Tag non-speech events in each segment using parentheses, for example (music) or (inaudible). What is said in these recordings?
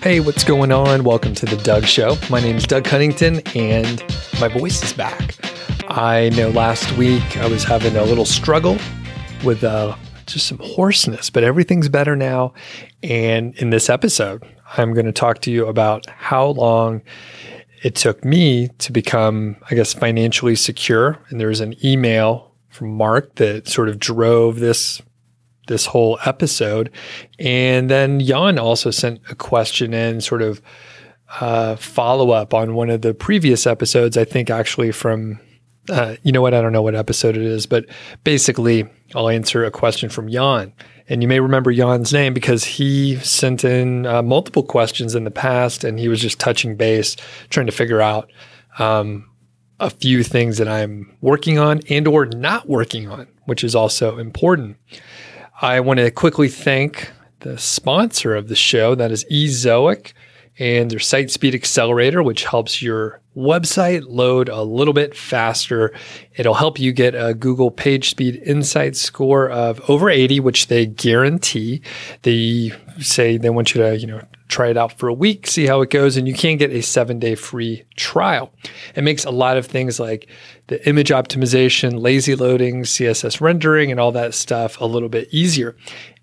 Hey, what's going on? Welcome to the Doug Show. My name is Doug Cunnington, and my voice is back. I know last week I was having a little struggle with uh, just some hoarseness, but everything's better now. And in this episode, I'm going to talk to you about how long it took me to become, I guess, financially secure. And there's an email from Mark that sort of drove this this whole episode. And then Jan also sent a question in, sort of uh, follow up on one of the previous episodes. I think actually from, uh, you know what? I don't know what episode it is, but basically, I'll answer a question from Jan. And you may remember Jan's name because he sent in uh, multiple questions in the past, and he was just touching base, trying to figure out um, a few things that I'm working on and or not working on, which is also important. I want to quickly thank the sponsor of the show, that is Ezoic, and their Site Speed Accelerator, which helps your website load a little bit faster. It'll help you get a Google Page Speed Insight score of over 80, which they guarantee. They say they want you to, you know, try it out for a week, see how it goes, and you can get a seven day free trial. It makes a lot of things like the image optimization, lazy loading, CSS rendering, and all that stuff a little bit easier.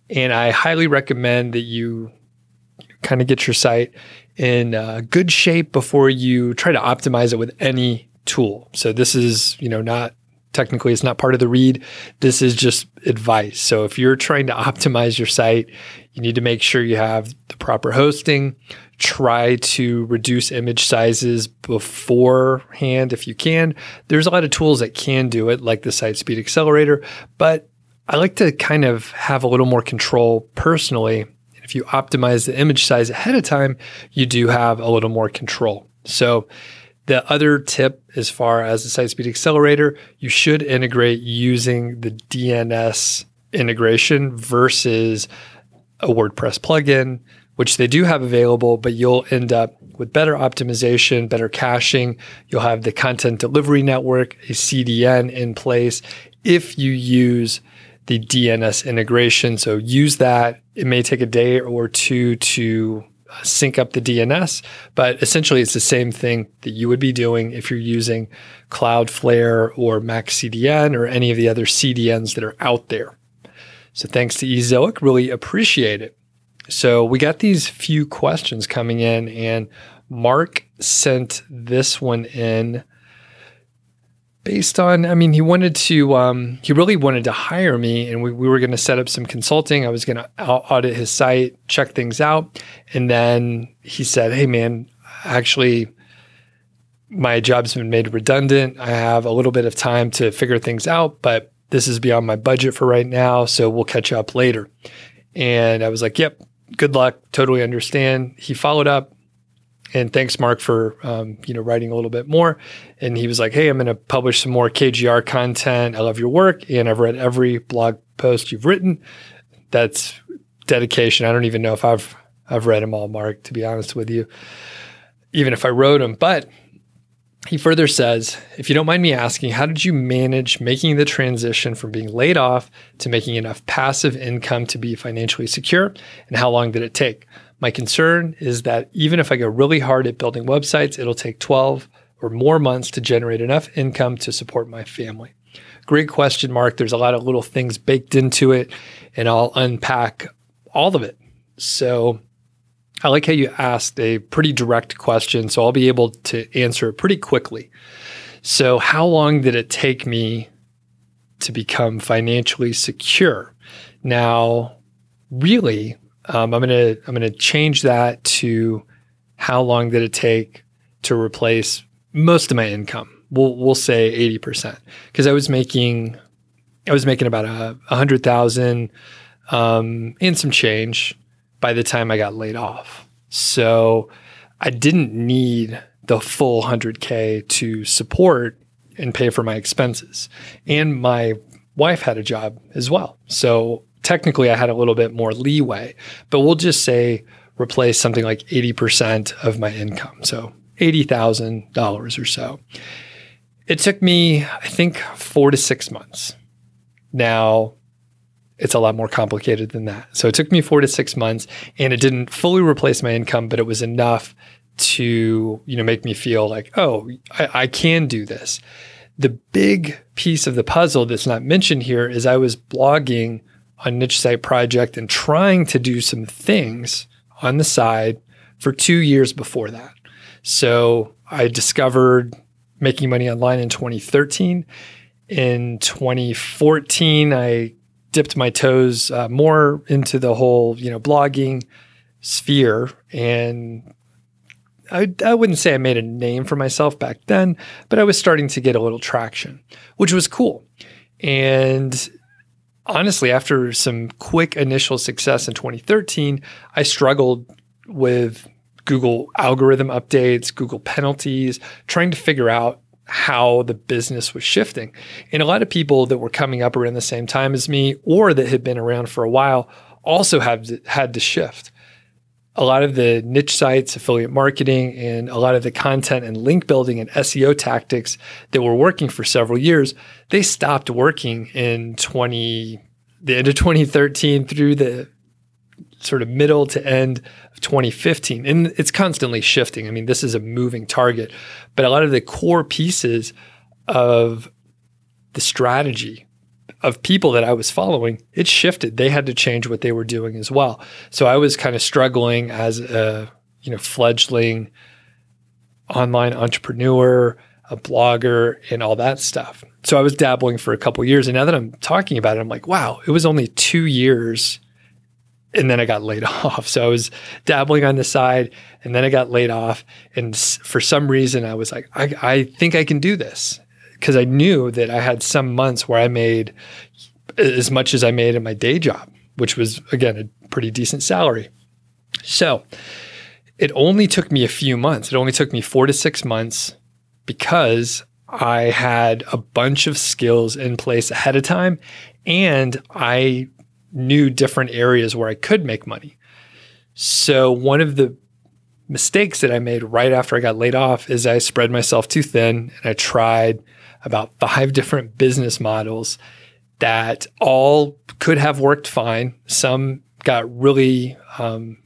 And I highly recommend that you kind of get your site in uh, good shape before you try to optimize it with any tool. So this is, you know, not technically it's not part of the read. This is just advice. So if you're trying to optimize your site, you need to make sure you have the proper hosting. Try to reduce image sizes beforehand if you can. There's a lot of tools that can do it, like the Site Speed Accelerator, but I like to kind of have a little more control personally. If you optimize the image size ahead of time, you do have a little more control. So the other tip, as far as the Site Speed Accelerator, you should integrate using the DNS integration versus a WordPress plugin, which they do have available, but you'll end up with better optimization, better caching. You'll have the content delivery network, a CDN in place if you use the DNS integration. So use that. It may take a day or two to uh, sync up the DNS, but essentially it's the same thing that you would be doing if you're using Cloudflare or MaxCDN or any of the other CDNs that are out there. So thanks to Ezoic, really appreciate it. So we got these few questions coming in, and Mark sent this one in based on, I mean, he wanted to, um, he really wanted to hire me, and we, we were going to set up some consulting. I was going to audit his site, check things out. And then he said, Hey, man, actually, my job's been made redundant. I have a little bit of time to figure things out, but this is beyond my budget for right now. So we'll catch up later. And I was like, Yep, good luck. Totally understand. He followed up and thanks mark for um, you know writing a little bit more and he was like hey i'm going to publish some more kgr content i love your work and i've read every blog post you've written that's dedication i don't even know if i've i've read them all mark to be honest with you even if i wrote them but he further says if you don't mind me asking how did you manage making the transition from being laid off to making enough passive income to be financially secure and how long did it take my concern is that even if I go really hard at building websites, it'll take 12 or more months to generate enough income to support my family. Great question, Mark. There's a lot of little things baked into it, and I'll unpack all of it. So, I like how you asked a pretty direct question, so I'll be able to answer it pretty quickly. So, how long did it take me to become financially secure? Now, really, um, I'm gonna I'm gonna change that to how long did it take to replace most of my income. We'll we'll say eighty percent because I was making I was making about a, hundred thousand um, and some change by the time I got laid off. So I didn't need the full 100K to support and pay for my expenses. And my wife had a job as well. So technically I had a little bit more leeway, but we'll just say replace something like 80% of my income. So $80,000 or so. It took me, I think, four to six months. Now, it's a lot more complicated than that. So it took me four to six months and it didn't fully replace my income, but it was enough to, you know, make me feel like, oh, I, I can do this. The big piece of the puzzle that's not mentioned here is I was blogging on Niche Site Project and trying to do some things on the side for two years before that. So I discovered making money online in 2013. In 2014, I dipped my toes uh, more into the whole, you know, blogging sphere and I, I wouldn't say I made a name for myself back then, but I was starting to get a little traction, which was cool. And honestly, after some quick initial success in 2013, I struggled with Google algorithm updates, Google penalties, trying to figure out how the business was shifting. And a lot of people that were coming up around the same time as me or that had been around for a while also have had to shift a lot of the niche sites, affiliate marketing, and a lot of the content and link building and SEO tactics that were working for several years, they stopped working in 20, the end of 2013 through the sort of middle to end of 2015. And it's constantly shifting. I mean, this is a moving target, but a lot of the core pieces of the strategy of people that I was following, it shifted. They had to change what they were doing as well. So I was kind of struggling as a, you know, fledgling online entrepreneur, a blogger, and all that stuff. So I was dabbling for a couple years. And now that I'm talking about it, I'm like, wow, it was only two years. And then I got laid (laughs) off. So I was dabbling on the side and then I got laid off. And for some reason, I was like, I, I think I can do this because I knew that I had some months where I made as much as I made in my day job, which was, again, a pretty decent salary. So it only took me a few months. It only took me four to six months because I had a bunch of skills in place ahead of time and I knew different areas where I could make money. So one of the mistakes that I made right after I got laid off is I spread myself too thin and I tried about five different business models that all could have worked fine. Some got really um,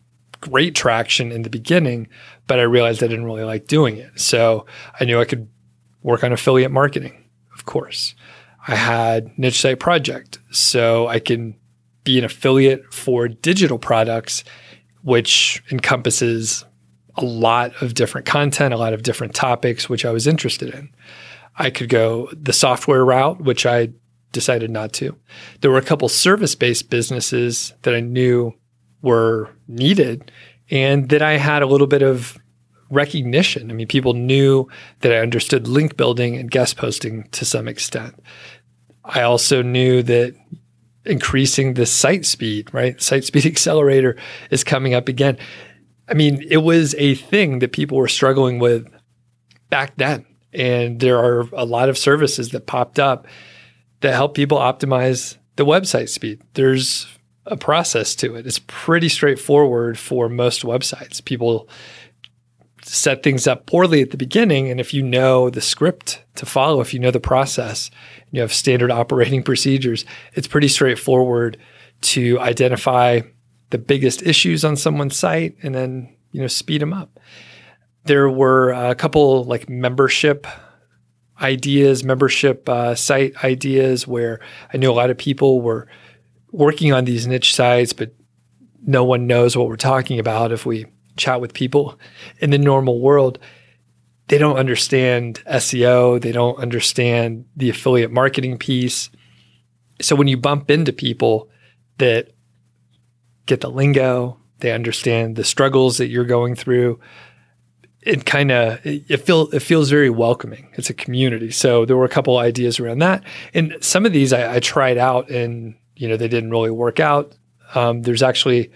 great traction in the beginning, but I realized I didn't really like doing it. So I knew I could work on affiliate marketing, of course. I had niche site project, so I can be an affiliate for digital products, which encompasses a lot of different content, a lot of different topics, which I was interested in. I could go the software route, which I decided not to. There were a couple service based businesses that I knew were needed and that I had a little bit of recognition. I mean, people knew that I understood link building and guest posting to some extent. I also knew that increasing the site speed, right? Site speed (laughs) accelerator is coming up again. I mean, it was a thing that people were struggling with back then. And there are a lot of services that popped up that help people optimize the website speed. There's a process to it. It's pretty straightforward for most websites. People set things up poorly at the beginning. And if you know the script to follow, if you know the process, you have standard operating (laughs) procedures, it's pretty straightforward to identify the biggest issues on someone's site and then, you know, speed them up there were a couple like membership ideas, membership uh, site ideas where I knew a lot of people were working on these niche sites, but no one knows what we're talking about if we chat with people in the normal world. They don't understand SEO, they don't understand the affiliate marketing piece. So when you bump into people that get the lingo, they understand the struggles that you're going through, it kind of it feel it feels very welcoming. It's a community. So there were a couple ideas around that, and some of these I, I tried out, and you know they didn't really work out. Um, there's actually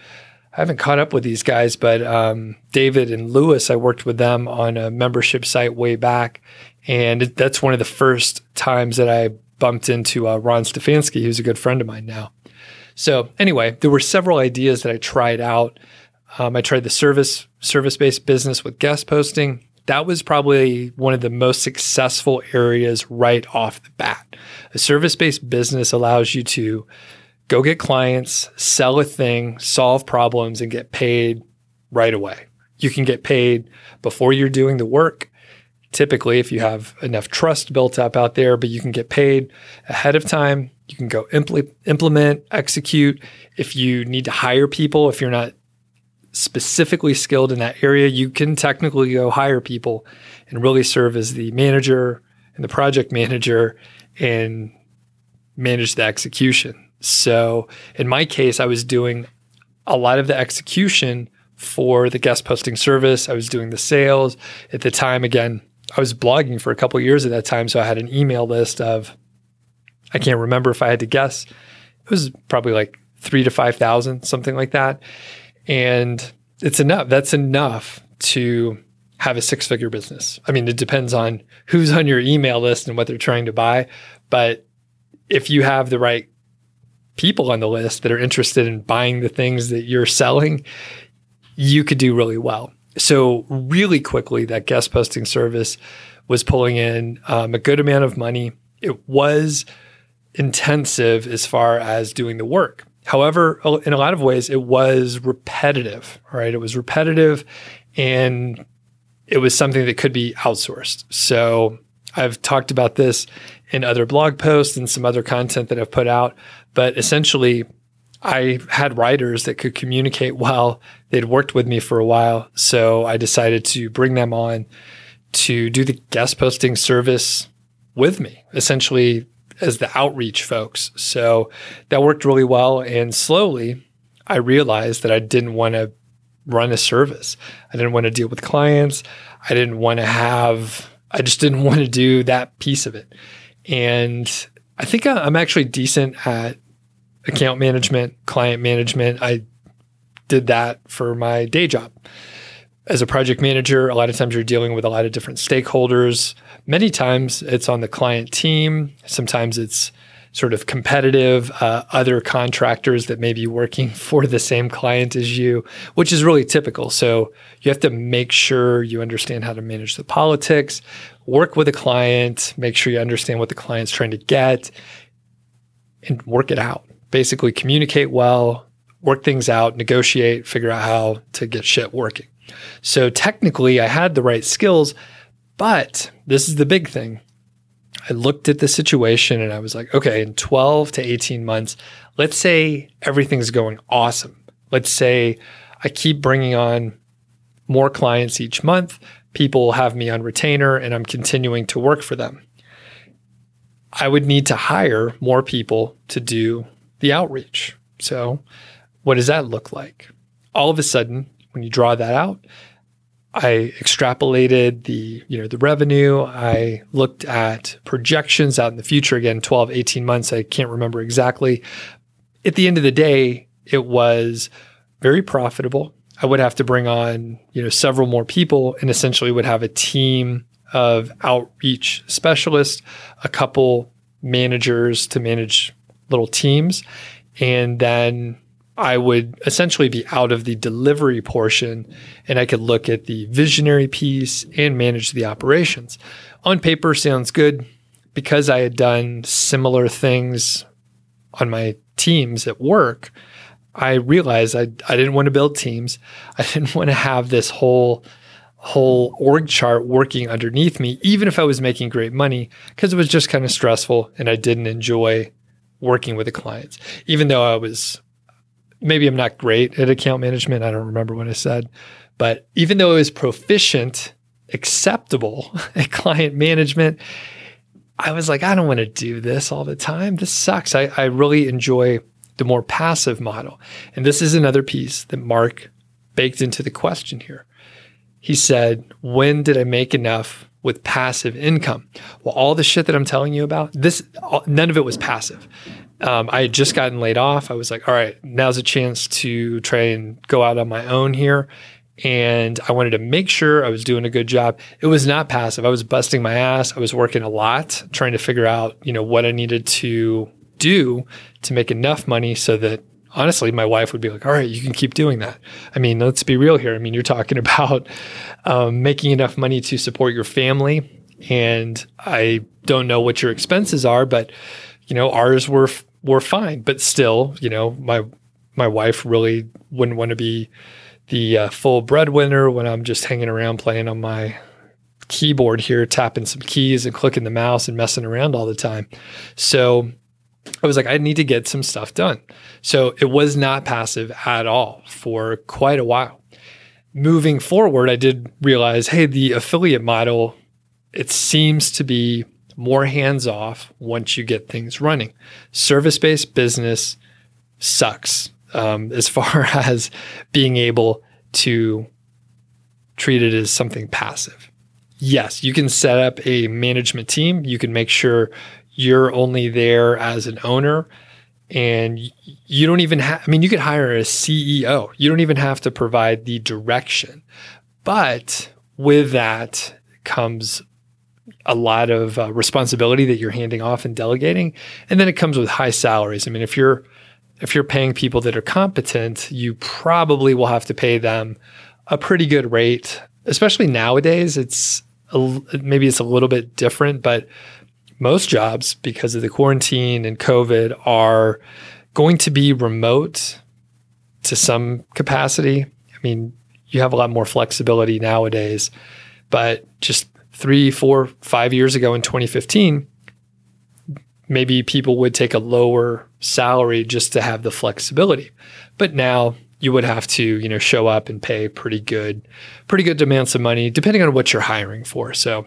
I haven't caught up with these guys, but um, David and Lewis, I worked with them on a membership site way back, and that's one of the first times that I bumped into uh, Ron Stefanski, who's a good friend of mine now. So anyway, there were several ideas that I tried out. Um, I tried the service service based business with guest posting. That was probably one of the most successful areas right off the bat. A service based business allows you to go get clients, sell a thing, solve problems, and get paid right away. You can get paid before you're doing the work. Typically, if you have enough trust built up out there, but you can get paid ahead of time. You can go impl- implement, execute. If you need to hire people, if you're not specifically skilled in that area, you can technically go hire people and really serve as the manager and the project manager and manage the execution. So in my case, I was doing a lot of the execution for the guest posting service. I was doing the sales at the time. Again, I was blogging for a couple years at that time, so I had an email list of I can't remember if I had to guess. It was probably like three to five thousand, something like that. And it's enough. That's enough to have a six figure business. I mean, it depends on who's on your email list and what they're trying to buy. But if you have the right people on the list that are interested in buying the things that you're selling, you could do really well. So, really quickly, that guest posting service was pulling in um, a good amount of money. It was intensive as far as doing the work. However, in a lot of ways, it was repetitive, right? It was repetitive and it was something that could be outsourced. So I've talked about this in other blog posts and some other content that I've put out, but essentially, I had writers that could communicate well. They'd worked with me for a while. So I decided to bring them on to do the guest posting service with me. Essentially, as the outreach folks. So that worked really well. And slowly, I realized that I didn't want to run a service. I didn't want to deal with clients. I didn't want to have, I just didn't (laughs) want to do that piece of it. And I think I'm actually decent at account management, client management. I did that for my day job. As a project manager, a lot of times you're dealing with a lot of different stakeholders. Many times it's on the client team. Sometimes it's sort of competitive uh, other contractors that may be working (laughs) for the same client as you, which is really typical. So you have to make sure you understand how to manage the politics, work with a client, make sure you understand what the client's trying to get, and work it out. Basically, communicate well, work things out, negotiate, figure out how to get shit working. So technically, I had the right skills but this is the big thing. I looked at the situation and I was like, okay, in 12 to 18 months, let's say everything's going awesome. Let's say I keep bringing on more clients each month. People have me on retainer and I'm continuing to work for them. I would need to hire more people to do the outreach. So, what does that look like? All of a sudden, when you draw that out, I extrapolated the, you know, the revenue. I looked at projections out in the future again, 12, 18 months. I can't remember exactly. At the end of the day, it was very profitable. I would have to bring on, you know, several more people and essentially would have a team of outreach specialists, a couple managers to manage little teams, and then I would essentially be out of the delivery portion and I could look at the visionary piece and manage the operations. On paper, sounds good. Because I had done similar things on my teams at work, I realized I, I didn't want to build teams. (laughs) I didn't want to have this whole whole org chart working underneath me, even if I was making great money, because it was just kind of stressful and I didn't enjoy working with the clients. Even though I was maybe I'm not great at account management. I don't remember what I said. But even though it was proficient, acceptable (laughs) at client management, I was like, I don't want to do this all the time. This sucks. I, I really enjoy the more passive model. And this is another piece that Mark baked into the question here. He said, When did I make enough with passive income? Well, all the shit that I'm telling you about, this none of it was passive um, I had just gotten laid off. I was like, all right, now's a chance to try and go out on my own here. And I wanted to make sure I was doing a good job. It was not passive. I was busting my ass. I was working a lot, trying to figure out, you know, what I needed to do to make enough money so that honestly, my wife would be like, all right, you can keep doing that. I mean, let's be real here. I mean, you're talking (laughs) about um, making enough money to support your family. And I don't know what your expenses are, but, you know, ours were were fine, but still, you know, my my wife really wouldn't want to be the uh, full breadwinner when I'm just hanging around playing on my keyboard here, tapping some keys and clicking the mouse and messing around all the time. So I was like, I need to get some stuff done. So it was not passive at all for quite a while. Moving forward, I did realize, hey, the affiliate model, it seems to be more hands off once you get things running. Service based business sucks um, (laughs) as far as being able to treat it as something passive. Yes, you can set up a management team. You can make sure you're only there as an owner and you don't even have, I mean, you could hire a CEO. You don't even have to provide the direction. But with that comes a lot of uh, responsibility that you're handing off and delegating. And then it comes with high salaries. I mean, if you're, if you're paying people that are competent, you probably will have to pay them a pretty good rate, especially nowadays. It's a, maybe it's a little bit different, but most jobs, because of the quarantine and COVID, are going to be remote to some capacity. I mean, you have a lot more flexibility nowadays, but just three, four, five years ago in 2015, maybe people would take a lower salary just to have the flexibility. But now you would have to, you know, show up and pay pretty good, pretty good amounts of money, depending on what you're hiring for. So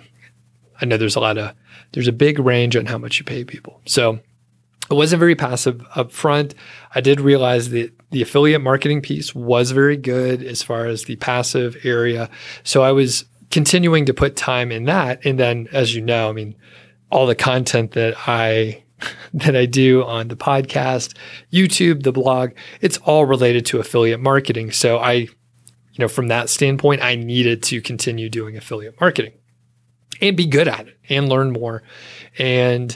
I know there's a lot of there's a big range on how much you pay people. So it wasn't very passive up front. I did realize that the affiliate marketing piece was very good as far as the passive area. So I was continuing to put time in that. And then, as you know, I mean, all the content that I (laughs) that I do on the podcast, YouTube, the blog, it's all related to affiliate marketing. So I, you know, from that standpoint, I needed to continue doing affiliate marketing and be good at it and learn more. And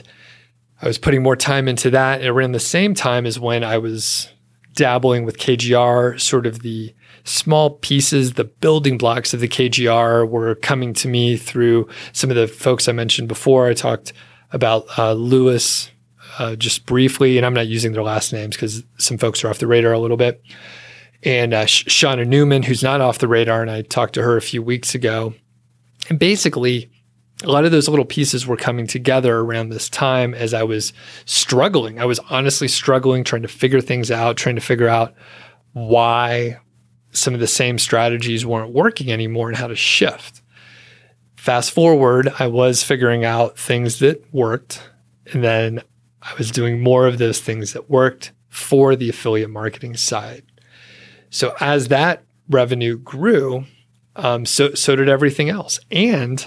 I was putting more time into that. And around the same time as when I was dabbling with KGR, sort of the small pieces, the building blocks of the KGR were coming to me through some of the folks I mentioned before. I talked about uh, Lewis uh, just briefly, and I'm not using their last names because some folks are off the radar a little bit. And uh, Shawna Newman, who's not off the radar, and I talked to her a few weeks ago. And basically, a lot of those little pieces were coming together around this time as I was struggling. I was honestly struggling, trying to figure things out, trying to figure out why some of the same strategies weren't working anymore and how to shift. Fast forward, I was figuring out things that worked. And then I was doing more of those things that worked for the affiliate marketing side. So as that revenue grew, um, so so did everything else. And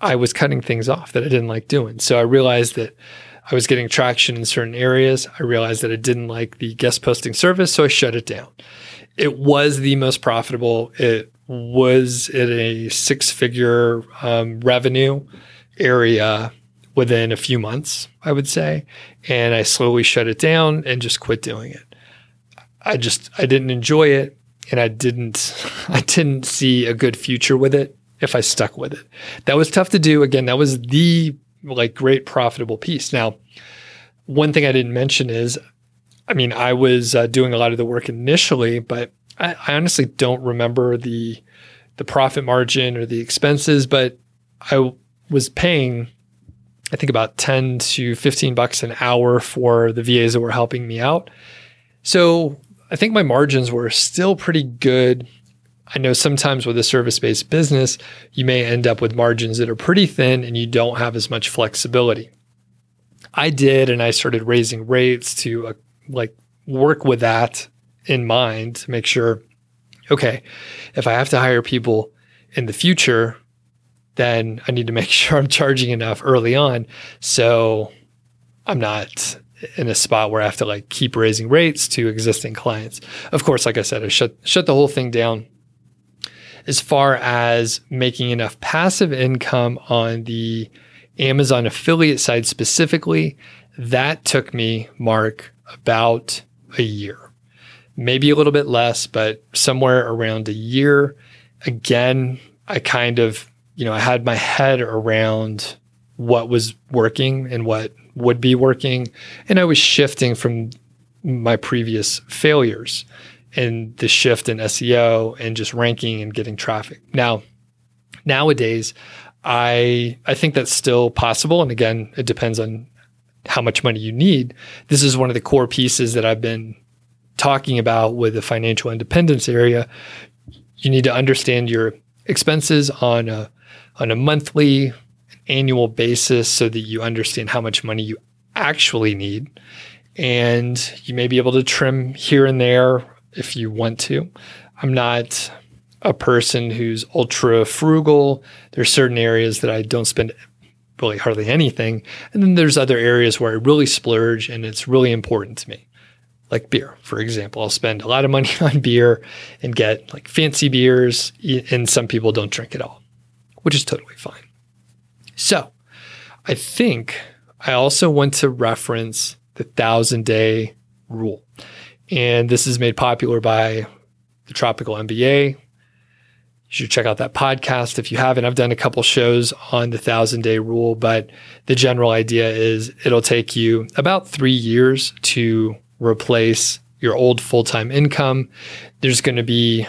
I was cutting things off that I didn't like doing. So I realized that I was getting traction in certain areas. I realized that I didn't like the guest posting service, so I shut it down. It was the most profitable. It was at a six figure um, revenue area within a few months, I would say. And I slowly shut it down and just quit doing it. I just I didn't enjoy it and I didn't (laughs) I didn't see a good future with it if I stuck with it. That was tough to do. Again, that was the like great profitable piece. Now, one thing I didn't mention is, I mean, I was uh, doing a lot of the work initially, but I, I honestly don't remember the the profit margin or the expenses, but I was paying, I think about 10 to 15 bucks an hour for the VAs that were helping me out. So I think my margins were still pretty good I know sometimes with a service based business, you may end up with margins that are pretty thin and you don't have as much flexibility. I did, and I started raising rates to uh, like work with that in mind to make sure, okay, if I have to hire people in the future, then I need to make (laughs) sure I'm charging enough early on. So I'm not in a spot where I have to like keep raising rates to existing clients. Of course, like I said, I shut shut the whole thing down as far as making enough passive income on the Amazon affiliate side specifically, that took me, Mark, about a year. Maybe a little bit less, but somewhere around a year. Again, I kind of, you know, I had my head around what was working and what would be working. And I was shifting from my previous failures and the shift in SEO and just ranking and getting traffic. Now, nowadays, I I think that's still possible. And again, it depends on how much money you need. This is one of the core pieces that I've been talking about with the financial independence area. You need to understand your expenses on a on a monthly, annual basis so that you understand how much money you actually need. And you may be able to trim here and there if you want to. I'm not a person who's ultra frugal. There's certain areas that I don't spend really hardly anything. And then there's other areas where I really splurge and it's really important to me. Like beer, for example. I'll spend a lot of money (laughs) on beer and get like fancy beers, and some people don't drink at all, which is totally fine. So I think I also want to reference the thousand day rule. And this is made popular by the Tropical MBA. You should check out that podcast if you haven't. I've done a couple shows on the thousand day rule, but the general idea is it'll take you about three years to replace your old full time income. There's going to be,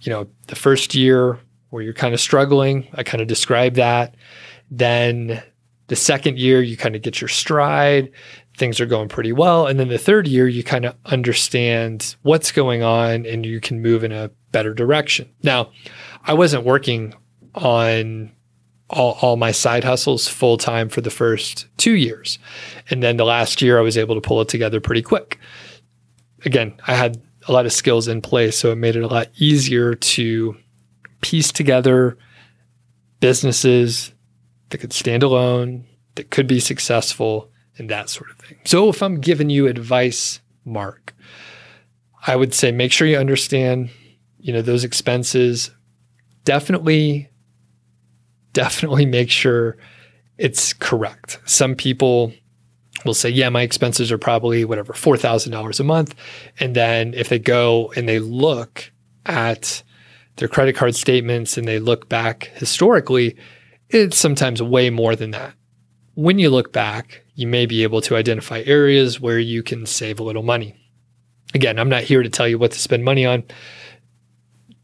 you know, the first year where you're kind of struggling. I kind of describe that. Then the second year, you kind of get your stride. Things are going pretty well. And then the third year, you kind of understand what's going on and you can move in a better direction. Now, I wasn't working on all, all my side hustles full time for the first two years. And then the last year, I was able to pull it together pretty quick. Again, I had a lot of skills in place, so it made it a lot easier to piece together businesses that could stand alone, that could be successful, and that sort of thing. So if I'm giving you advice, Mark, I would say make sure you understand, you know, those expenses. Definitely, definitely make sure it's correct. Some people will say, yeah, my expenses are probably whatever, $4,000 a month. And then if they go and they look at their credit card statements and they look back historically, it's sometimes way more than that. When you look back, you may be able to identify areas where you can save a little money. Again, I'm not here to tell you what to spend money on.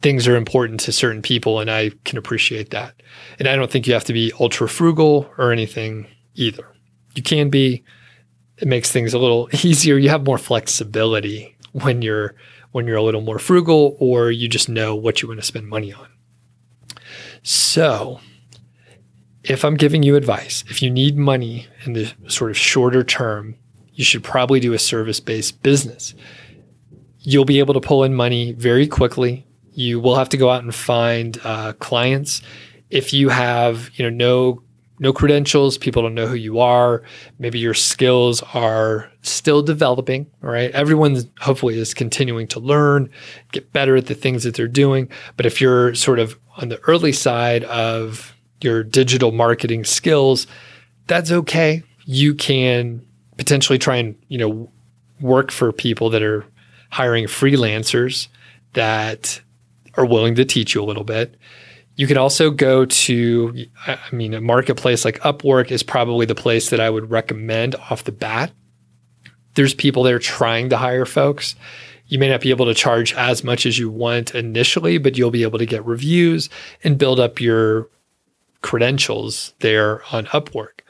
Things are important to certain people, and I can appreciate that. And I don't think you have to be ultra frugal or anything either. You can be. It makes things a little (laughs) easier. You have more flexibility when you're when you're a little more frugal or you just know what you want to spend money on. So, if I'm giving you advice, if you need money in the sort of shorter term, you should probably do a service based business. You'll be able to pull in money very quickly. You will have to go out and find uh, clients. If you have, you know, no no credentials, people don't know who you are. Maybe your skills are still developing, right? Everyone hopefully is continuing to learn, get better at the things that they're doing. But if you're sort of on the early side of your digital marketing skills, that's okay. You can potentially try and, you know, work for people that are hiring freelancers that are willing to teach you a little bit. You can also go to, I mean, a marketplace like Upwork is probably the place that I would recommend off the bat. There's people there trying to hire folks. You may not be able to charge as much as you want initially, but you'll be able to get reviews and build up your credentials there on Upwork.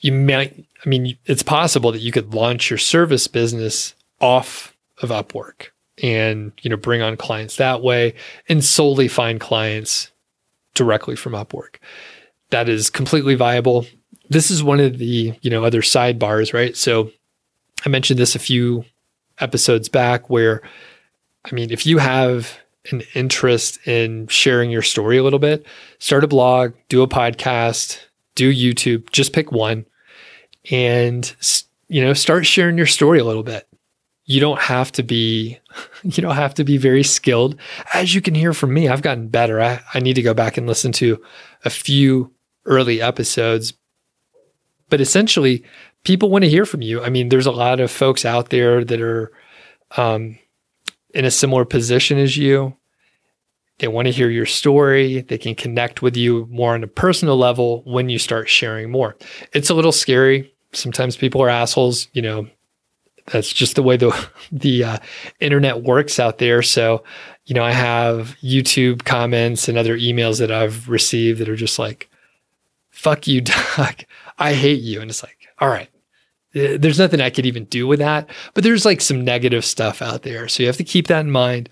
You might, I mean, it's possible that you could launch your service business off of Upwork and, you know, bring on clients that way and solely find clients directly from Upwork. That is completely viable. This is one of the, you know, other sidebars, right? So I mentioned this a few episodes back where I mean, if you have an interest in sharing your story a little bit, start a blog, do a podcast, do YouTube, just pick one and you know, start sharing your story a little bit. You don't have to be (laughs) you don't have to be very skilled. As you can hear from me, I've gotten better. I, I need to go back and listen to a few early episodes. But essentially, people want to hear from you. I mean, there's a lot of folks out there that are um, in a similar position as you They want to hear your story. They can connect with you more on a personal level when you start sharing more. It's a little scary. Sometimes people are assholes. You know, that's just the way the (laughs) the uh, internet works out there. So, you know, I have YouTube comments and other emails that I've received that are just like, "Fuck you, (laughs) Doug. I hate you," and it's like, all right. There's nothing I could even do with that, but there's like some negative stuff out there. So you have to keep that in mind.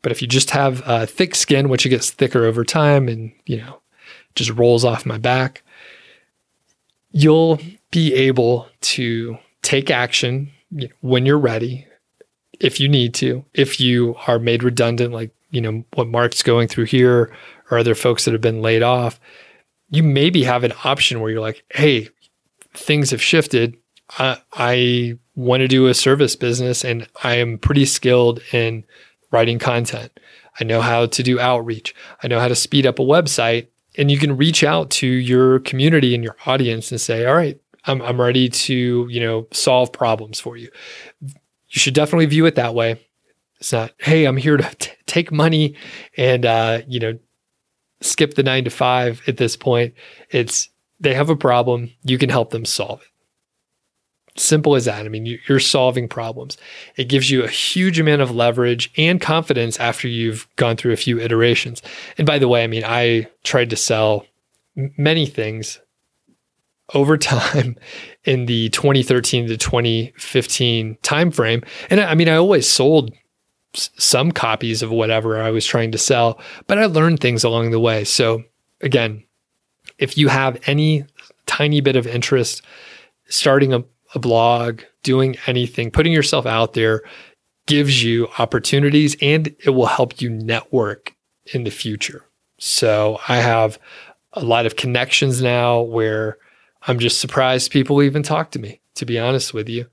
But if you just have uh, thick skin, which it gets thicker over time and, you know, just rolls off my back, you'll be able to take action when you're ready, if you need to, if you are made redundant, like, you know, what Mark's going through here or other folks that have been laid off, you maybe have an option where you're like, hey, things have shifted. I, I want to do a service business and I am pretty skilled in writing content. I know how to do outreach. I know how to speed up a website. And you can reach out to your community and your audience and say, all right, I'm, I'm ready to, you know, solve problems for you. You should definitely view it that way. It's not, hey, I'm here to (laughs) t- take money and, uh, you know, skip the nine to five at this point. It's, they have a problem. You can help them solve it. Simple as that. I mean, you're solving problems. It gives you a huge amount of leverage and confidence after you've gone through a few iterations. And by the way, I mean, I tried to sell many things over (laughs) time in the 2013 to 2015 timeframe. And I mean, I always sold some copies of whatever I was trying to sell, but I learned things along the way. So again, if you have any tiny bit of interest starting a, a blog, doing anything, putting yourself out there gives you opportunities and it will help you network in the future. So I have a lot of connections now where I'm just surprised people even talk to me, to be honest with you.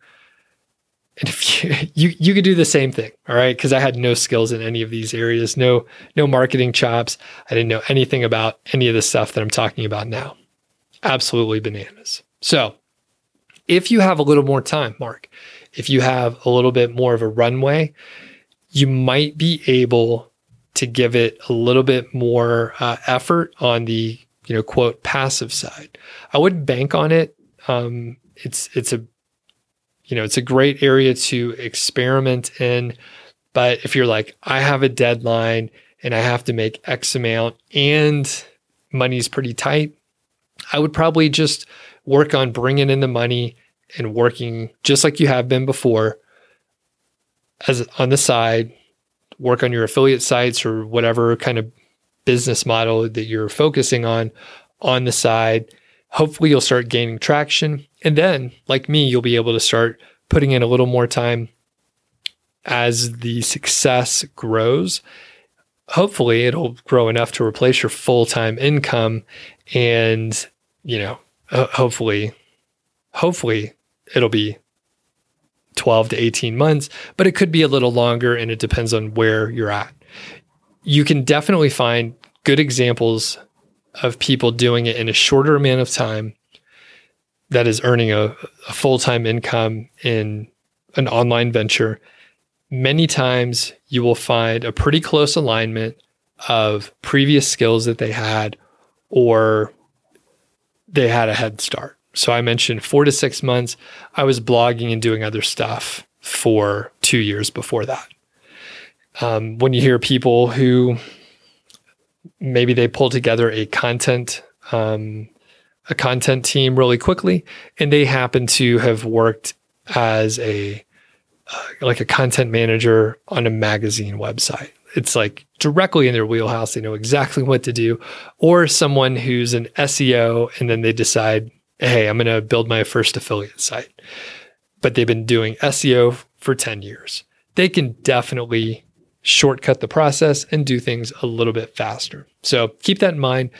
And if you (laughs) you, you could do the same thing, all right? Because I had no skills in any of these areas, no no marketing chops. I didn't know anything about any of the stuff that I'm talking about now. Absolutely bananas. So, if you have a little more time, Mark, if you have a little bit more of a runway, you might be able to give it a little bit more uh, effort on the you know, quote, passive side. I wouldn't bank on it. Um, it's it's a you know, it's a great area to experiment in. But if you're like, I have a deadline and I have to make X amount and money's pretty tight, I would probably just work on bringing in the money and working just like you have been before as on the side, work on your affiliate sites or whatever kind of business model that you're focusing on on the side. Hopefully, you'll start gaining traction. And then, like me, you'll be able to start putting in a little more time as the success grows. Hopefully, it'll grow enough to replace your full time income. And, you know, Uh, hopefully, hopefully, it'll be 12 to 18 months, but it could be a little longer and it depends on where you're at. You can definitely find good examples of people doing it in a shorter amount of time that is earning a, a full time income in an online venture. Many times you will find a pretty close alignment of previous skills that they had or they had a head start. So I mentioned four to six months. I was blogging and doing other stuff for two years before that. Um, when you hear people who maybe they pull together a content um, a content team really quickly, and they happen to have worked as a uh, like a content manager on a magazine website. It's like directly in their wheelhouse. They know exactly what to do. Or someone who's an SEO and then they decide, hey, I'm going to build my first affiliate site. But they've been doing SEO for 10 years. They can definitely shortcut the process and do things a little bit faster. So keep that in mind.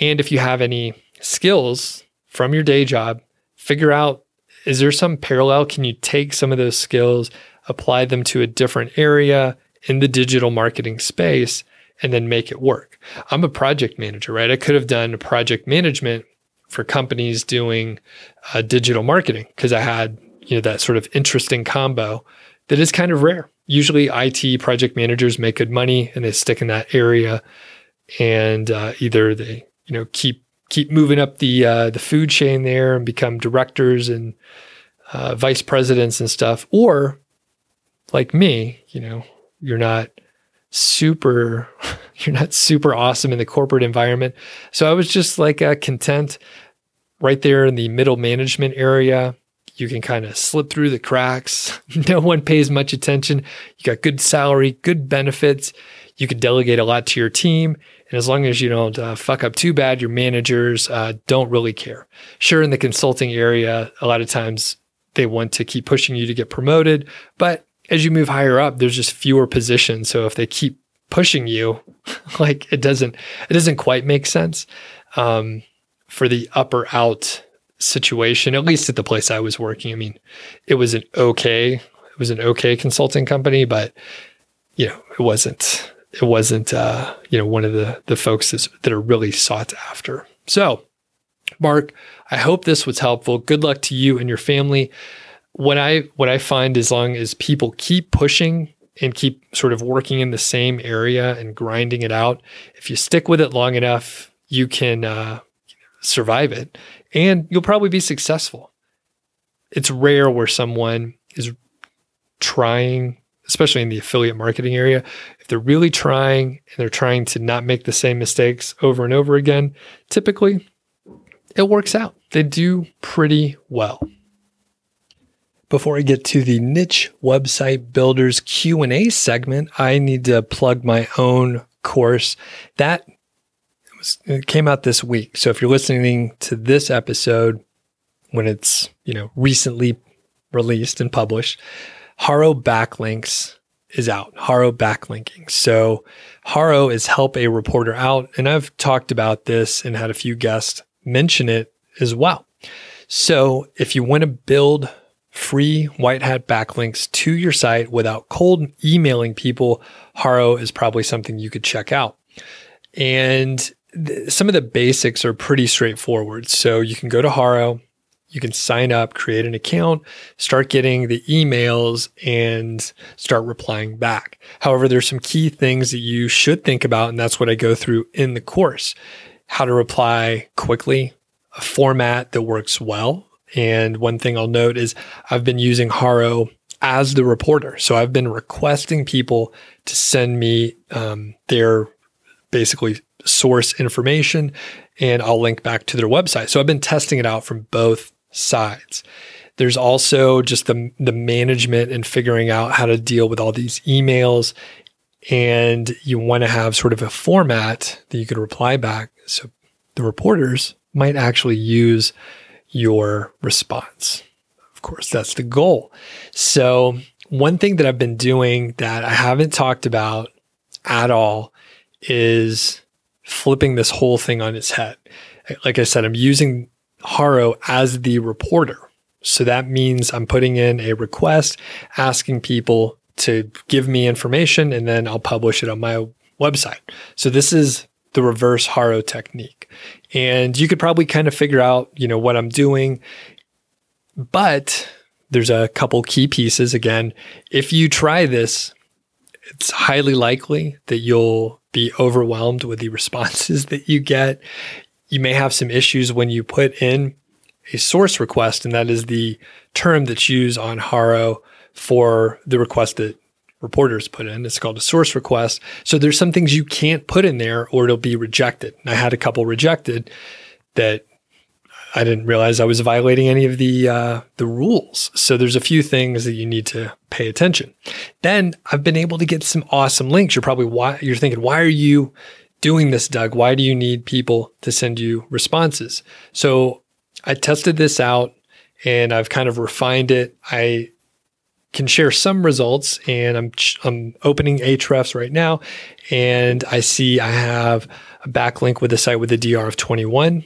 And if you have any skills from your day job, figure out is there some parallel? Can you take some of those skills, apply them to a different area in the digital marketing space, and then make it work? I'm a project manager, right? I could have done project management for companies doing uh, digital marketing because I had you know that sort of interesting combo that is kind of rare usually IT project managers make good money and they stick in that area, and uh, either they you know keep keep moving up the uh, the food chain there and become directors and uh, vice presidents and stuff, or like me, you know, you're not super (laughs) you're not super awesome in the corporate environment. So I was just like uh, content right there in the middle management area. You can kind of slip through the cracks. (laughs) no one pays much attention. You got good salary, good benefits. You can delegate a lot to your team. And as long as you don't uh, fuck up too bad, your managers uh, don't really care. Sure, in the consulting area, a lot of times they want to keep pushing you to get promoted. But as you move higher up, there's just fewer positions. So if they keep pushing you, (laughs) like it doesn't, it doesn't quite make sense. Um, for the upper out situation, at least at the place I was working. I mean, it was an okay, it was an okay consulting company, but you know, it wasn't, it wasn't, uh, you know, one of the the folks that are really sought after. So, Mark, I hope this was helpful. Good luck to you and your family. What I what I find as long as people keep pushing and keep sort of working in the same area and grinding it out, if you stick with it long enough, you can uh, survive it and you'll probably be successful. It's rare where someone is trying, especially in the affiliate marketing area, if they're really trying and they're trying to not make the same mistakes over and over again, typically it works out. They do pretty well. Before I get to the niche website builders Q&A segment, I need to plug my own course. That was, came out this week. So if you're listening to this episode when it's, you know, recently released and published, Haro Backlinks is out. Haro backlinking. So Haro is help a reporter out. And I've talked about this and had a few guests mention it as well. So if you want to build free white hat backlinks to your site without cold emailing people, Haro is probably something you could check out. And some of the basics are pretty straightforward. So you can go to Haro, you can sign up, create an account, start getting the emails and start replying back. However, there's some key things that you should think about, and that's what I go through in the course. How to reply quickly, a format that works well. And one thing I'll note is I've been using Haro as the reporter. So I've been requesting people to send me um, their basically source information and I'll link back to their website. So I've been testing it out from both sides. There's also just the, the management and figuring out how to deal with all these emails. And you want to have sort of a format that you could reply back. So the reporters might actually use your response. Of course, that's the goal. So, one thing that I've been doing that I haven't talked about at all is flipping this whole thing on its head. Like I said, I'm using Haro as the reporter. So that means I'm putting in a request asking people to give me information and then I'll publish it on my website. So this is the reverse Haro technique. And you could probably kind of figure out, you know, what I'm doing. But there's a couple key pieces. Again, if you try this, it's highly likely that you'll be overwhelmed with the responses (laughs) that you get. You may have some issues when you put in a source request, and that is the term that's used on Haro for the request that reporters put in. It's called a source request. So there's some things you can't put in there or it'll be rejected. And I had a couple rejected that I didn't realize I was violating any of the uh, the rules. So there's a few things that you need to pay attention. Then I've been able to get some awesome links. You're probably why you're thinking, why are you doing this, Doug? Why do you need people to send you responses? So I tested this out and I've kind of refined it. I can share some results and I'm I'm opening Ahrefs right now and I see I have a backlink with a site with a DR of 21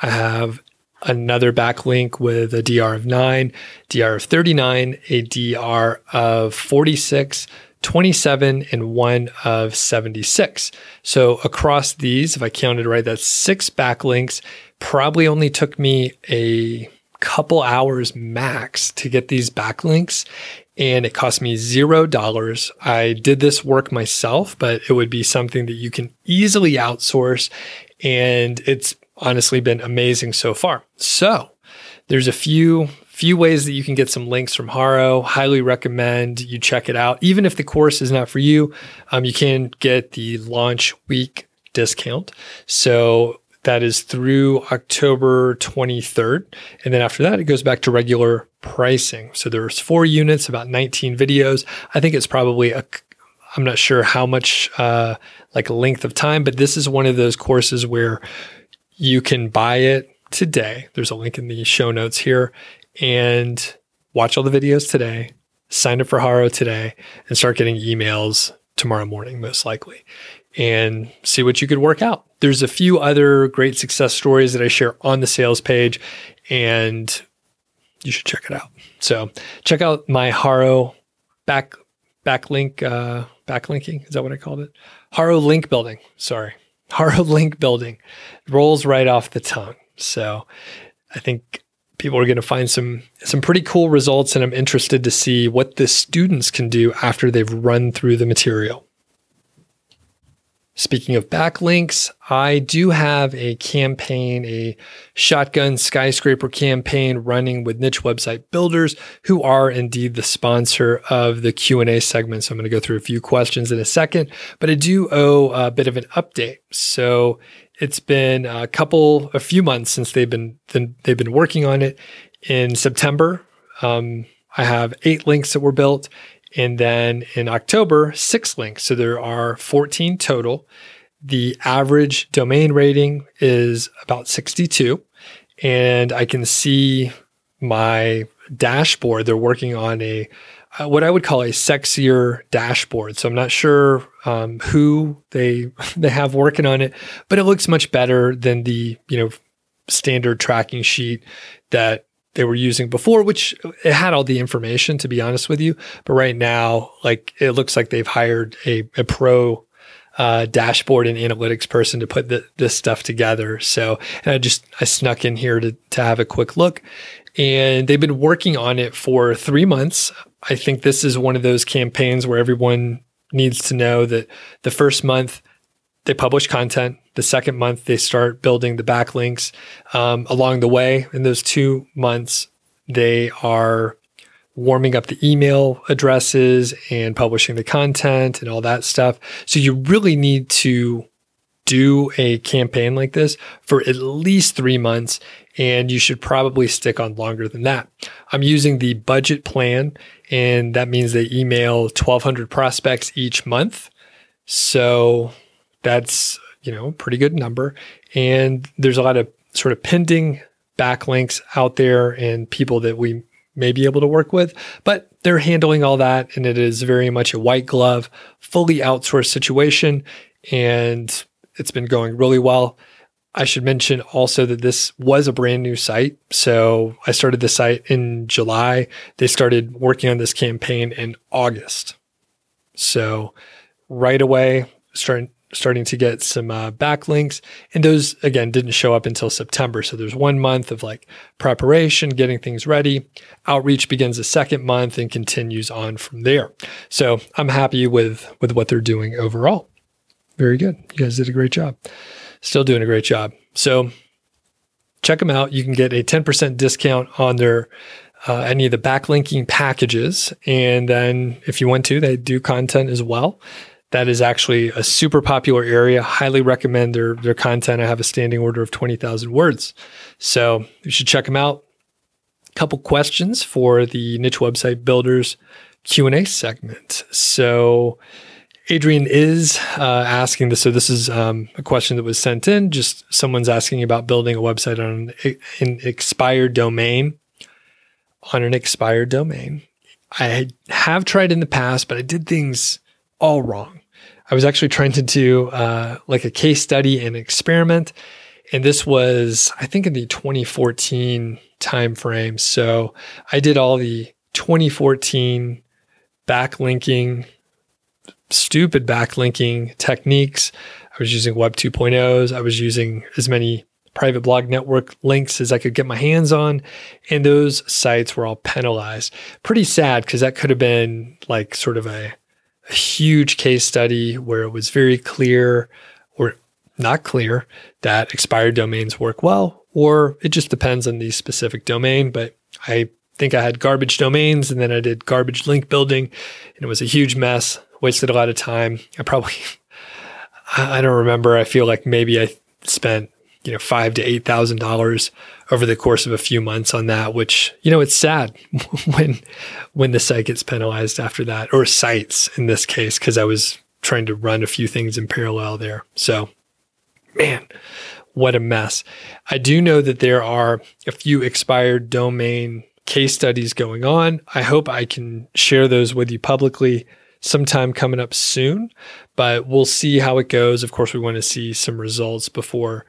I have another backlink with a DR of 9, DR of 39, a DR of 46, 27, and one of 76. So across these, if I counted right, that's six backlinks. Probably only took me a couple hours max to get these backlinks. and it cost me zero dollars. I did this work myself, but it would be something that you can easily outsource. And it's honestly been amazing so far. So there's a few few ways that you can get some links from Haro. Highly recommend you check it out. Even if the course is not for you, um, you can get the launch week discount. So that is through October 23rd. And then after that, it goes back to regular pricing. So there's four units, about 19 videos. I think it's probably a, I'm not sure how much, uh, like length of time, but this is one of those courses where you can buy it today. There's a link in the show notes here and watch all the videos today, sign up for Haro today, and start getting emails tomorrow morning, most likely, and see what you could work out. There's a few other great success stories that I share on the sales page, and you should check it out. So check out my Haro back backlink uh, backlinking. Is that what I called it? Haro link building. Sorry, (laughs) Haro link building rolls right off the tongue. So I think people are going to find some some pretty cool results and I'm interested to see what the students can do after they've run through the material. Speaking of backlinks, I do have a campaign, a shotgun skyscraper campaign running with niche website builders who are indeed the sponsor of the Q&A segment. So I'm going to go through a few questions in a second, but I do owe a bit of an update. So it's been a couple, a few months since they've been they've been working on it. In September, um, I have eight links that were built, and then in October, six links. So there are 14 total. The average domain rating is about 62, and I can see my dashboard. They're working on a uh, what I would call a sexier dashboard. So I'm not sure um, who they (laughs) they have working on it, but it looks much better than the you know standard tracking sheet that they were using before, which it had all the information to be honest with you. But right now, like it looks like they've hired a, a pro uh, dashboard and analytics person to put the, this stuff together. So, and I just I snuck in here to to have a quick look, and they've been working on it for three months. I think this is one of those campaigns where everyone needs to know that the first month they publish content. The second month they start building the backlinks. Um, along the way, in those two months, they are warming up the email addresses and publishing the content and all that stuff. So you really need to do a campaign like this for at least three months, and you should probably stick on longer than that. I'm using the budget plan, and that means they email 1,200 prospects each month. So that's, you know, pretty good number. And there's a lot of sort of pending backlinks out there and people that we may be able to work with, but they're handling all that. And it is very much a white glove, fully outsourced situation. And it's been going really well. I should mention also that this was a brand new site. So I started the site in July. They started working on this campaign in August. So right away, starting starting to get some uh, backlinks, and those again didn't show up until September. So there's one month of like preparation, getting things ready. Outreach begins the second month and continues on from there. So I'm happy with with what they're doing overall. Very good. You guys did a great job. Still doing a great job. So check them out. You can get a 10% discount on their uh, any of the backlinking packages. And then if you want to, they do content as well. That is actually a super popular area. Highly recommend their their content. I have a standing order of 20,000 words. So you should check them out. Couple questions for the niche website builders Q&A segment. So Adrian is uh, asking this. So this is um, a question that was sent in. Just someone's asking about building a website on an expired domain. On an expired domain, I have tried in the past, but I did things all wrong. I was actually trying to do uh, like a case study and experiment, and this was I think in the 2014 timeframe. So I did all the 2014 backlinking stupid backlinking techniques. I was using Web 2.0s. I was using as many private blog network links as I could get my hands on. And those sites were all penalized. Pretty sad because that could have been like sort of a, a huge case study where it was very clear or not clear that expired domains work well, or it just depends on the specific domain. But I think I had garbage domains and then I did garbage link building and it was a huge mess, wasted a lot of time. I probably, (laughs) I don't remember. I feel like maybe I spent, you know, five to eight thousand dollars over the course of a few months on that, which, you know, it's sad (laughs) when when the site gets penalized after that, or sites in this case, because I was trying to run a few things in parallel there. So man, what a mess. I do know that there are a few expired domain case studies going on. I hope I can share those with you publicly sometime coming up soon, but we'll see how it goes. Of course, we want to see some results before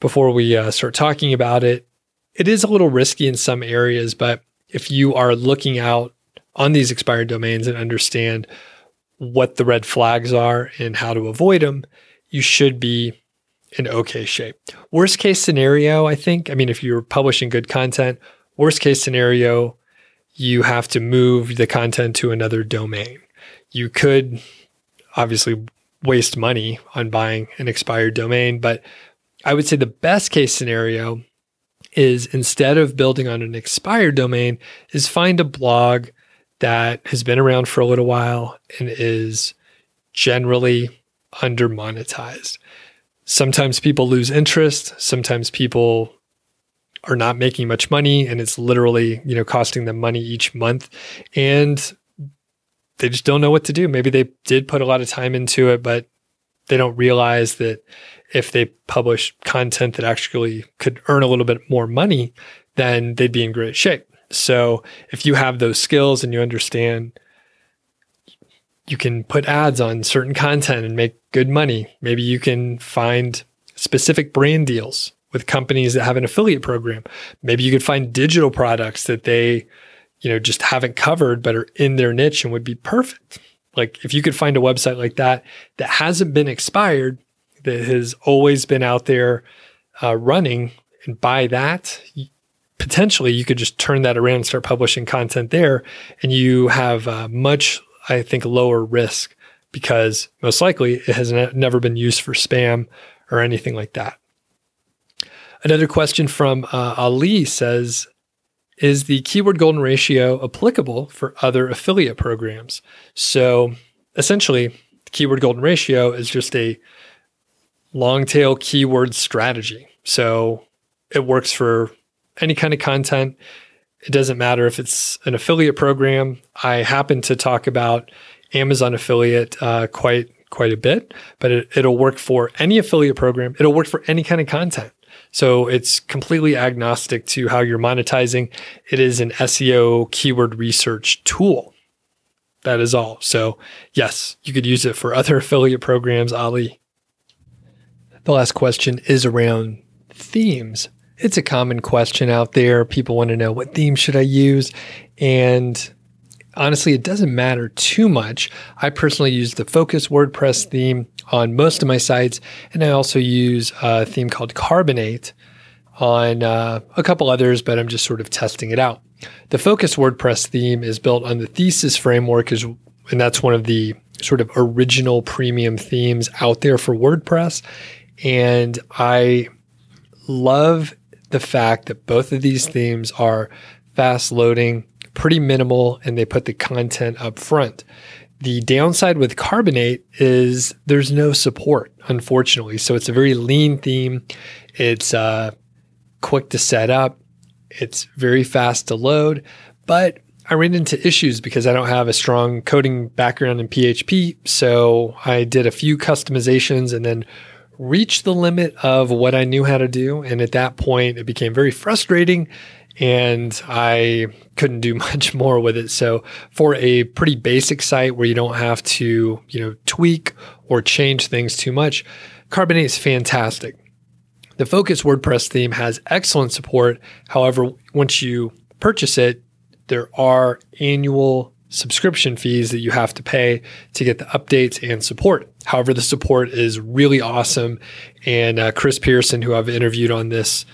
before we uh, start talking about it. It is a little risky in some areas, but if you are looking out on these expired domains and understand what the red flags are and how to avoid them, you should be in okay shape. Worst case scenario, I think, I mean, if you're publishing good content, worst case scenario, you have to move the content to another domain. You could obviously waste money on buying an expired domain, but I would say the best case scenario is instead of building on an expired domain is find a blog that has been around for a little while and is generally under monetized sometimes people lose interest. Sometimes people are not making much money and it's literally, you know, costing them money each month. And they just don't know what to do. Maybe they did put a lot of time into it, but they don't realize that if they publish content that actually could earn a little bit more money, then they'd be in great shape. So if you have those skills and you understand you can put ads on certain content and make good money. Maybe you can find specific brand deals with companies that have an affiliate program. Maybe you could find digital products that they, you know, just haven't covered but are in their niche and would be perfect. Like if you could find a website like that that hasn't been expired, that has always been out there uh, running, and by that, potentially you could just turn that around and start publishing content there, and you have uh, much I think, lower risk because most likely it has ne- never been used for spam or anything like that. Another question from uh, Ali says Is the keyword golden ratio applicable for other affiliate programs? So essentially, the keyword golden ratio is just a long tail keyword strategy. So it works for any kind of content. It doesn't matter if it's an affiliate program. I happen to talk about Amazon affiliate uh, quite quite a bit, but it, it'll work for any affiliate program. It'll work for any kind of content. So it's completely agnostic to how you're monetizing. It is an SEO keyword research tool. That is all. So, yes, you could use it for other (laughs) affiliate programs, Ali. The last question is around themes it's a common question out there. People want to know what theme should I use? And honestly, it doesn't matter too much. I personally use the Focus WordPress theme on most of my sites, and I also use a theme called Carbonate on uh, a couple others, but I'm just sort of testing it out. The Focus WordPress theme is built on the Thesis framework, is and that's one of the sort of original premium themes out there for WordPress. And I love the fact that both of these themes are fast loading, pretty minimal, and they put the content up front. The downside with Carbonate is there's no support, unfortunately. So it's a very lean theme. It's uh, quick to set up. It's very fast to load, but I ran into issues because I don't have a strong coding background in PHP. So I did a few customizations and then reached the limit of what I knew how to do. And at that point, it became very frustrating and I couldn't do (laughs) much more with it. So for a pretty basic site where you don't have to, you know, tweak or change things too much, Carbonate is fantastic. The Focus WordPress theme has excellent support. However, once you purchase it, there are annual subscription fees that you have to pay to get the updates and support. However, the support is really awesome. And uh, Chris Pearson, who I've interviewed on this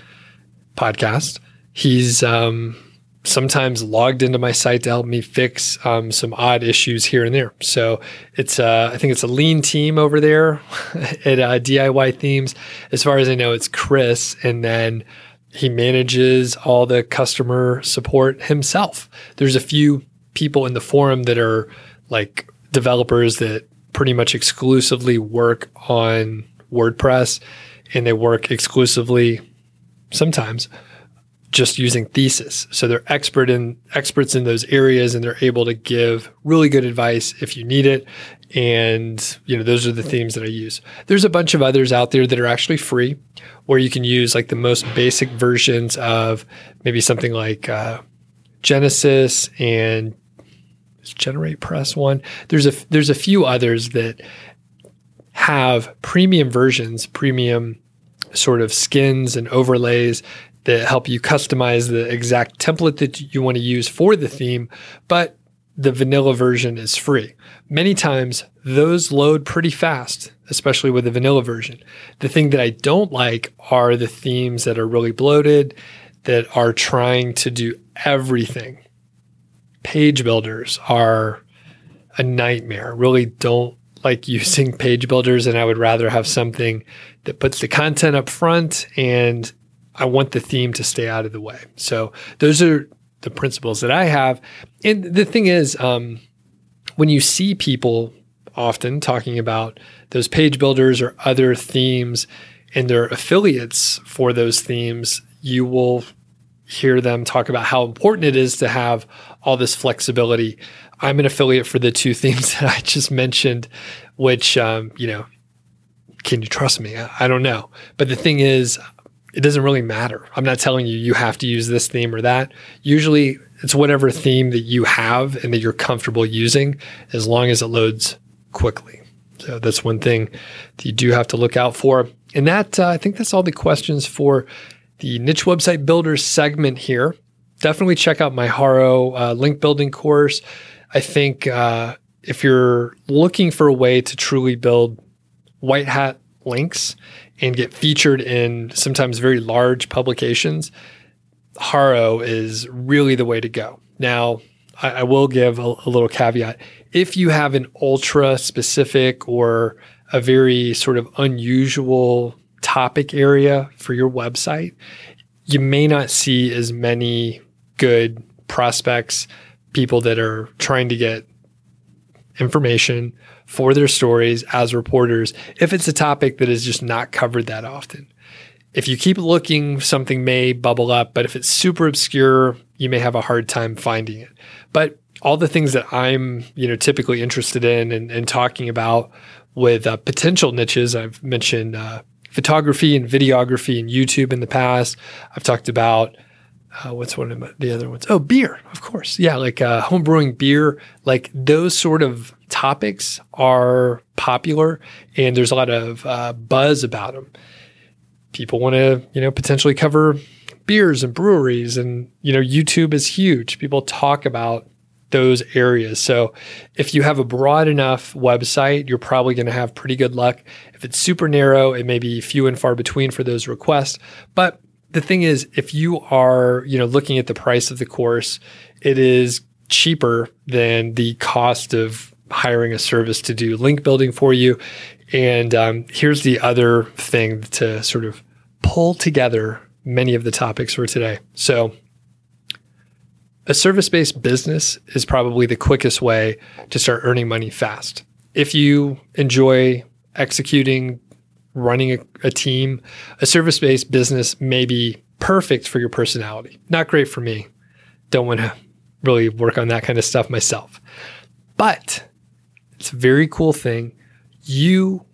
podcast, he's um, sometimes logged into my site to help me fix um, some odd issues here and there. So it's uh, I think it's a lean team over there (laughs) at uh, DIY Themes. As far as I know, it's Chris, and then he manages all the customer support himself. There's a few people in the forum that are like developers that pretty much exclusively work on WordPress, and they work exclusively sometimes just using thesis. So they're expert in experts in those areas and they're able to give really good advice if you need it. And you know, those are the themes that I use. There's a bunch of others out there that are actually free where you can use like the most basic versions of maybe something like uh, Genesis and Generate Press one. There's a there's a few others that have premium versions, premium sort of skins and overlays that help you customize the exact template that you want to use for the theme, but the vanilla version is free. Many times those load pretty fast, especially with the vanilla version. The thing that I don't like are the themes that are really bloated, that are trying to do everything. Page builders are a nightmare. Really don't like (laughs) using page builders, and I would rather have something that puts the content up front and I want the theme to stay out of the way. So those are the principles that I have. And the thing is, um, when you see people often talking about those page builders or other themes and their affiliates for those themes, you will hear them talk about how important it is to have all this flexibility. I'm an affiliate for the two (laughs) themes that I just mentioned, which, um, you know, can you trust me? I, don't know. But the thing is, it doesn't really matter. I'm not telling you you have to use this theme or that. Usually it's whatever theme that you have and that you're comfortable using as long as it loads quickly. So that's one thing that you do have to look out for. And that, uh, I think that's all the questions for the niche website builder segment here. Definitely check out my Haro uh, link building course. I think uh, if you're looking for a way to truly build white hat links and get featured in sometimes very large publications, Haro is really the way to go. Now, I, I will give a, a little caveat. If you have an ultra specific or a very sort of unusual topic area for your website, you may not see as many good prospects, people that are trying to get information for their stories as reporters if it's a topic that is just not covered that often. If you keep looking, something may bubble up, but if it's super obscure, you may have a hard time finding it. But all the things that I'm, you know, typically interested in and, and talking about with uh, potential niches, I've mentioned uh, photography and videography and YouTube in the past. I've talked about uh, what's one of the other ones? Oh, beer, of course. Yeah, like uh, home brewing beer, like those sort of topics are popular, and there's a lot of uh, buzz about them. People want to, you know, potentially cover beers and breweries, and you know, YouTube is huge. People talk about those areas. So if you have a broad enough website, you're probably going to have pretty good luck. If it's super narrow, it may be few and far between for those requests. But the thing is, if you are, you know, looking at the price of the course, it is cheaper than the cost of hiring a service to do link building for you. And um, here's the other thing to sort of pull together many of the topics for today. So, a service based business is probably the quickest way to start earning money fast. If you enjoy executing running a, a team, a service based business may be perfect for your personality. Not great for me. Don't want to really work on that kind of stuff myself. But it's a very cool thing. You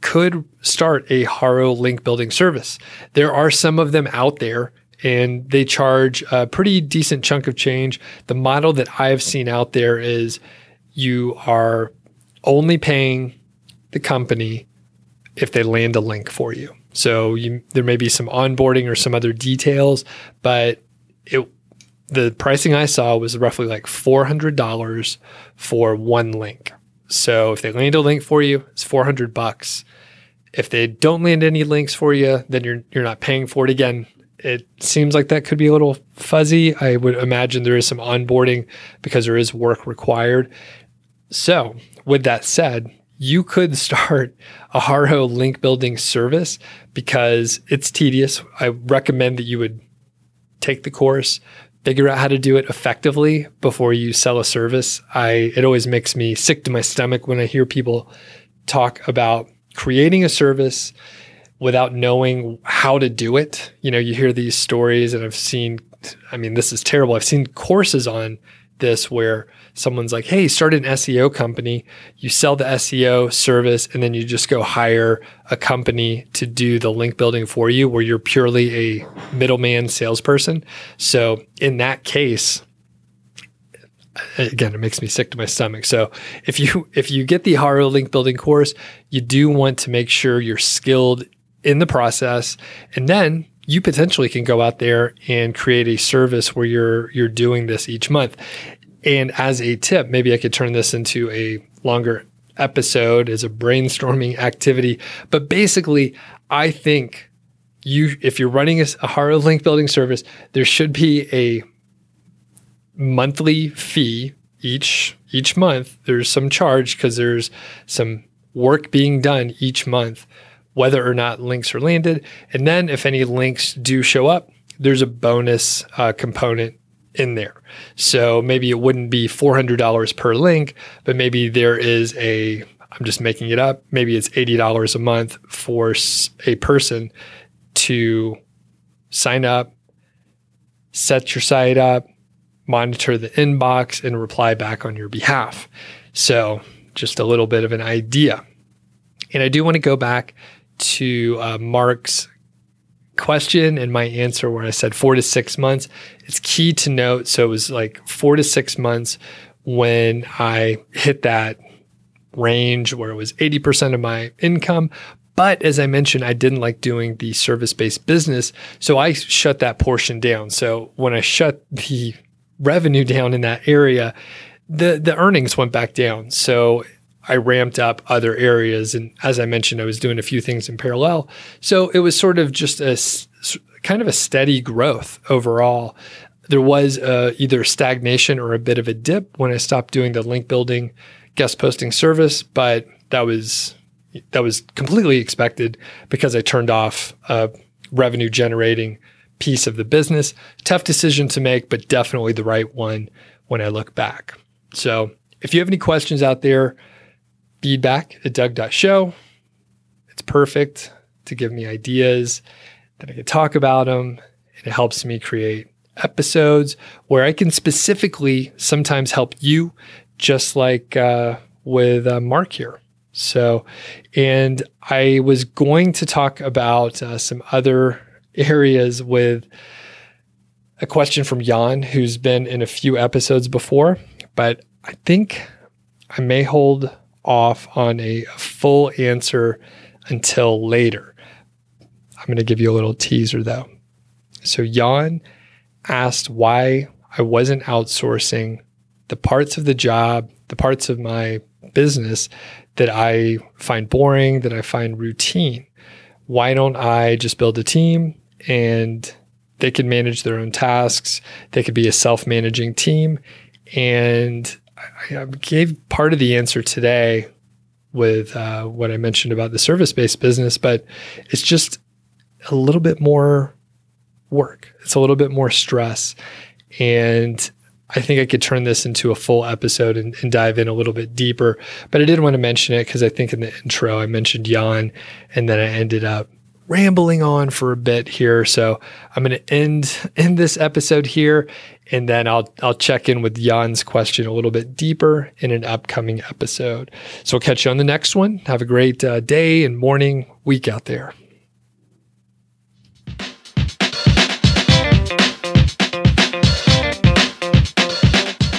could start a Haro link building service. There are some of them out there and they charge a pretty decent chunk of change. The model that I've seen out there is you are only paying the company if they land a link for you. So you, there may be some onboarding or some other details, but it the pricing I saw was roughly like $400 for one link. So if they land a link for you, it's 400 bucks. If they don't land any links for you, then you're you're not paying for it again. It seems like that could be a little fuzzy. I would imagine there is some onboarding because there is work required. So, with that said, you could (laughs) start a Haro link building service because it's tedious. I recommend that you would take the course, figure out how to do it effectively before you sell a service. I it always makes me sick to my stomach when I hear people talk about creating a service without knowing how to do it. You know, you hear these stories and I've seen I mean this is terrible. I've seen courses on this where someone's like, hey, start an SEO company. You sell the SEO service, and then you just go hire a company to do the link building for you, where you're purely a middleman salesperson. So in that case, again, it makes me sick to my stomach. So if you if you get the Haro link building course, you do want to make sure you're skilled in the process, and then you potentially can go out there and create a service where you're you're doing this each month. And as a tip, maybe I could turn this into a longer episode as a brainstorming (laughs) activity. But basically, I think you if you're running a, Haro link building service, there should be a monthly fee each each month. There's some charge because there's some work being done each month, whether or not links are landed. And then if any links do show up, there's a bonus uh, component in there. So maybe it wouldn't be $400 per link, but maybe there is a, I'm just making it up, maybe it's $80 a month for a person to sign up, set your site up, monitor the inbox, and reply back on your behalf. So just a little bit of an idea. And I do want to go back to uh, Mark's question and my answer where I said four to six months. It's key to note. So it was like four to six months when I hit that range where it was 80% of my income. But as I mentioned, I didn't like doing the service based business. So I shut that portion down. So when I shut the revenue down in that area, the, the earnings went back down. So I ramped up other areas. And as I mentioned, I was doing a few things in parallel. So it was sort of just a kind of a steady growth overall. There was uh, either stagnation or a bit of a dip when I stopped doing the link building guest posting service, but that was that was completely expected because I turned off a revenue generating piece of the business. Tough decision to make, but definitely the right one when I look back. So if you have any questions out there, feedback at doug.show. It's perfect to give me ideas that I can talk about them. And it helps me create episodes where I can specifically sometimes help you, just like uh, with uh, Mark here. So, and I was going to talk about uh, some other (laughs) areas with a question from Jan, who's been in a few episodes before, but I think I may hold off on a full answer until later. I'm going to give you a little teaser though. So, Jan asked why I wasn't outsourcing the parts of the job, the parts of my business that I find boring, that I find routine. Why don't I just build a team and they can manage their own tasks? They could be a self managing team and I gave part of the answer today with uh, what I mentioned about the service based business, but it's just a little bit more work. It's a little bit more stress. And I think I could turn this into a full episode and, and dive in a little bit deeper. But I did want to mention it because I think in the intro I mentioned Jan and then I ended up rambling on for a bit here. So I'm going to end (laughs) end this episode here, and then I'll I'll check in with Jan's question a little bit deeper in an upcoming episode. So I'll catch you on the next one. Have a great uh, day and morning, week out there.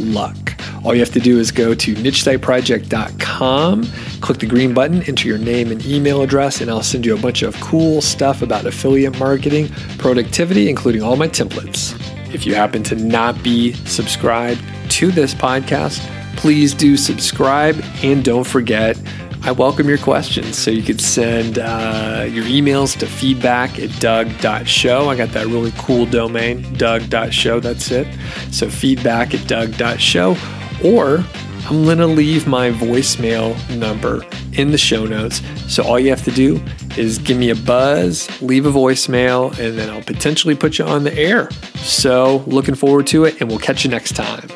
luck. All you have to do is go to nichesiteproject.com, click the green button, enter your name and email address, and I'll send you a bunch of cool stuff about affiliate marketing, productivity, including all my templates. If you happen to not be subscribed to this podcast, please do subscribe and don't forget. I welcome your questions. So you could send uh, your emails to feedback at doug.show. I got that really cool domain, doug.show. That's it. So feedback at doug.show. Or I'm going to leave my voicemail number in the show notes. So all you have to do is give me a buzz, leave a voicemail, and then I'll potentially put you on the air. So looking forward to it, and we'll catch you next time.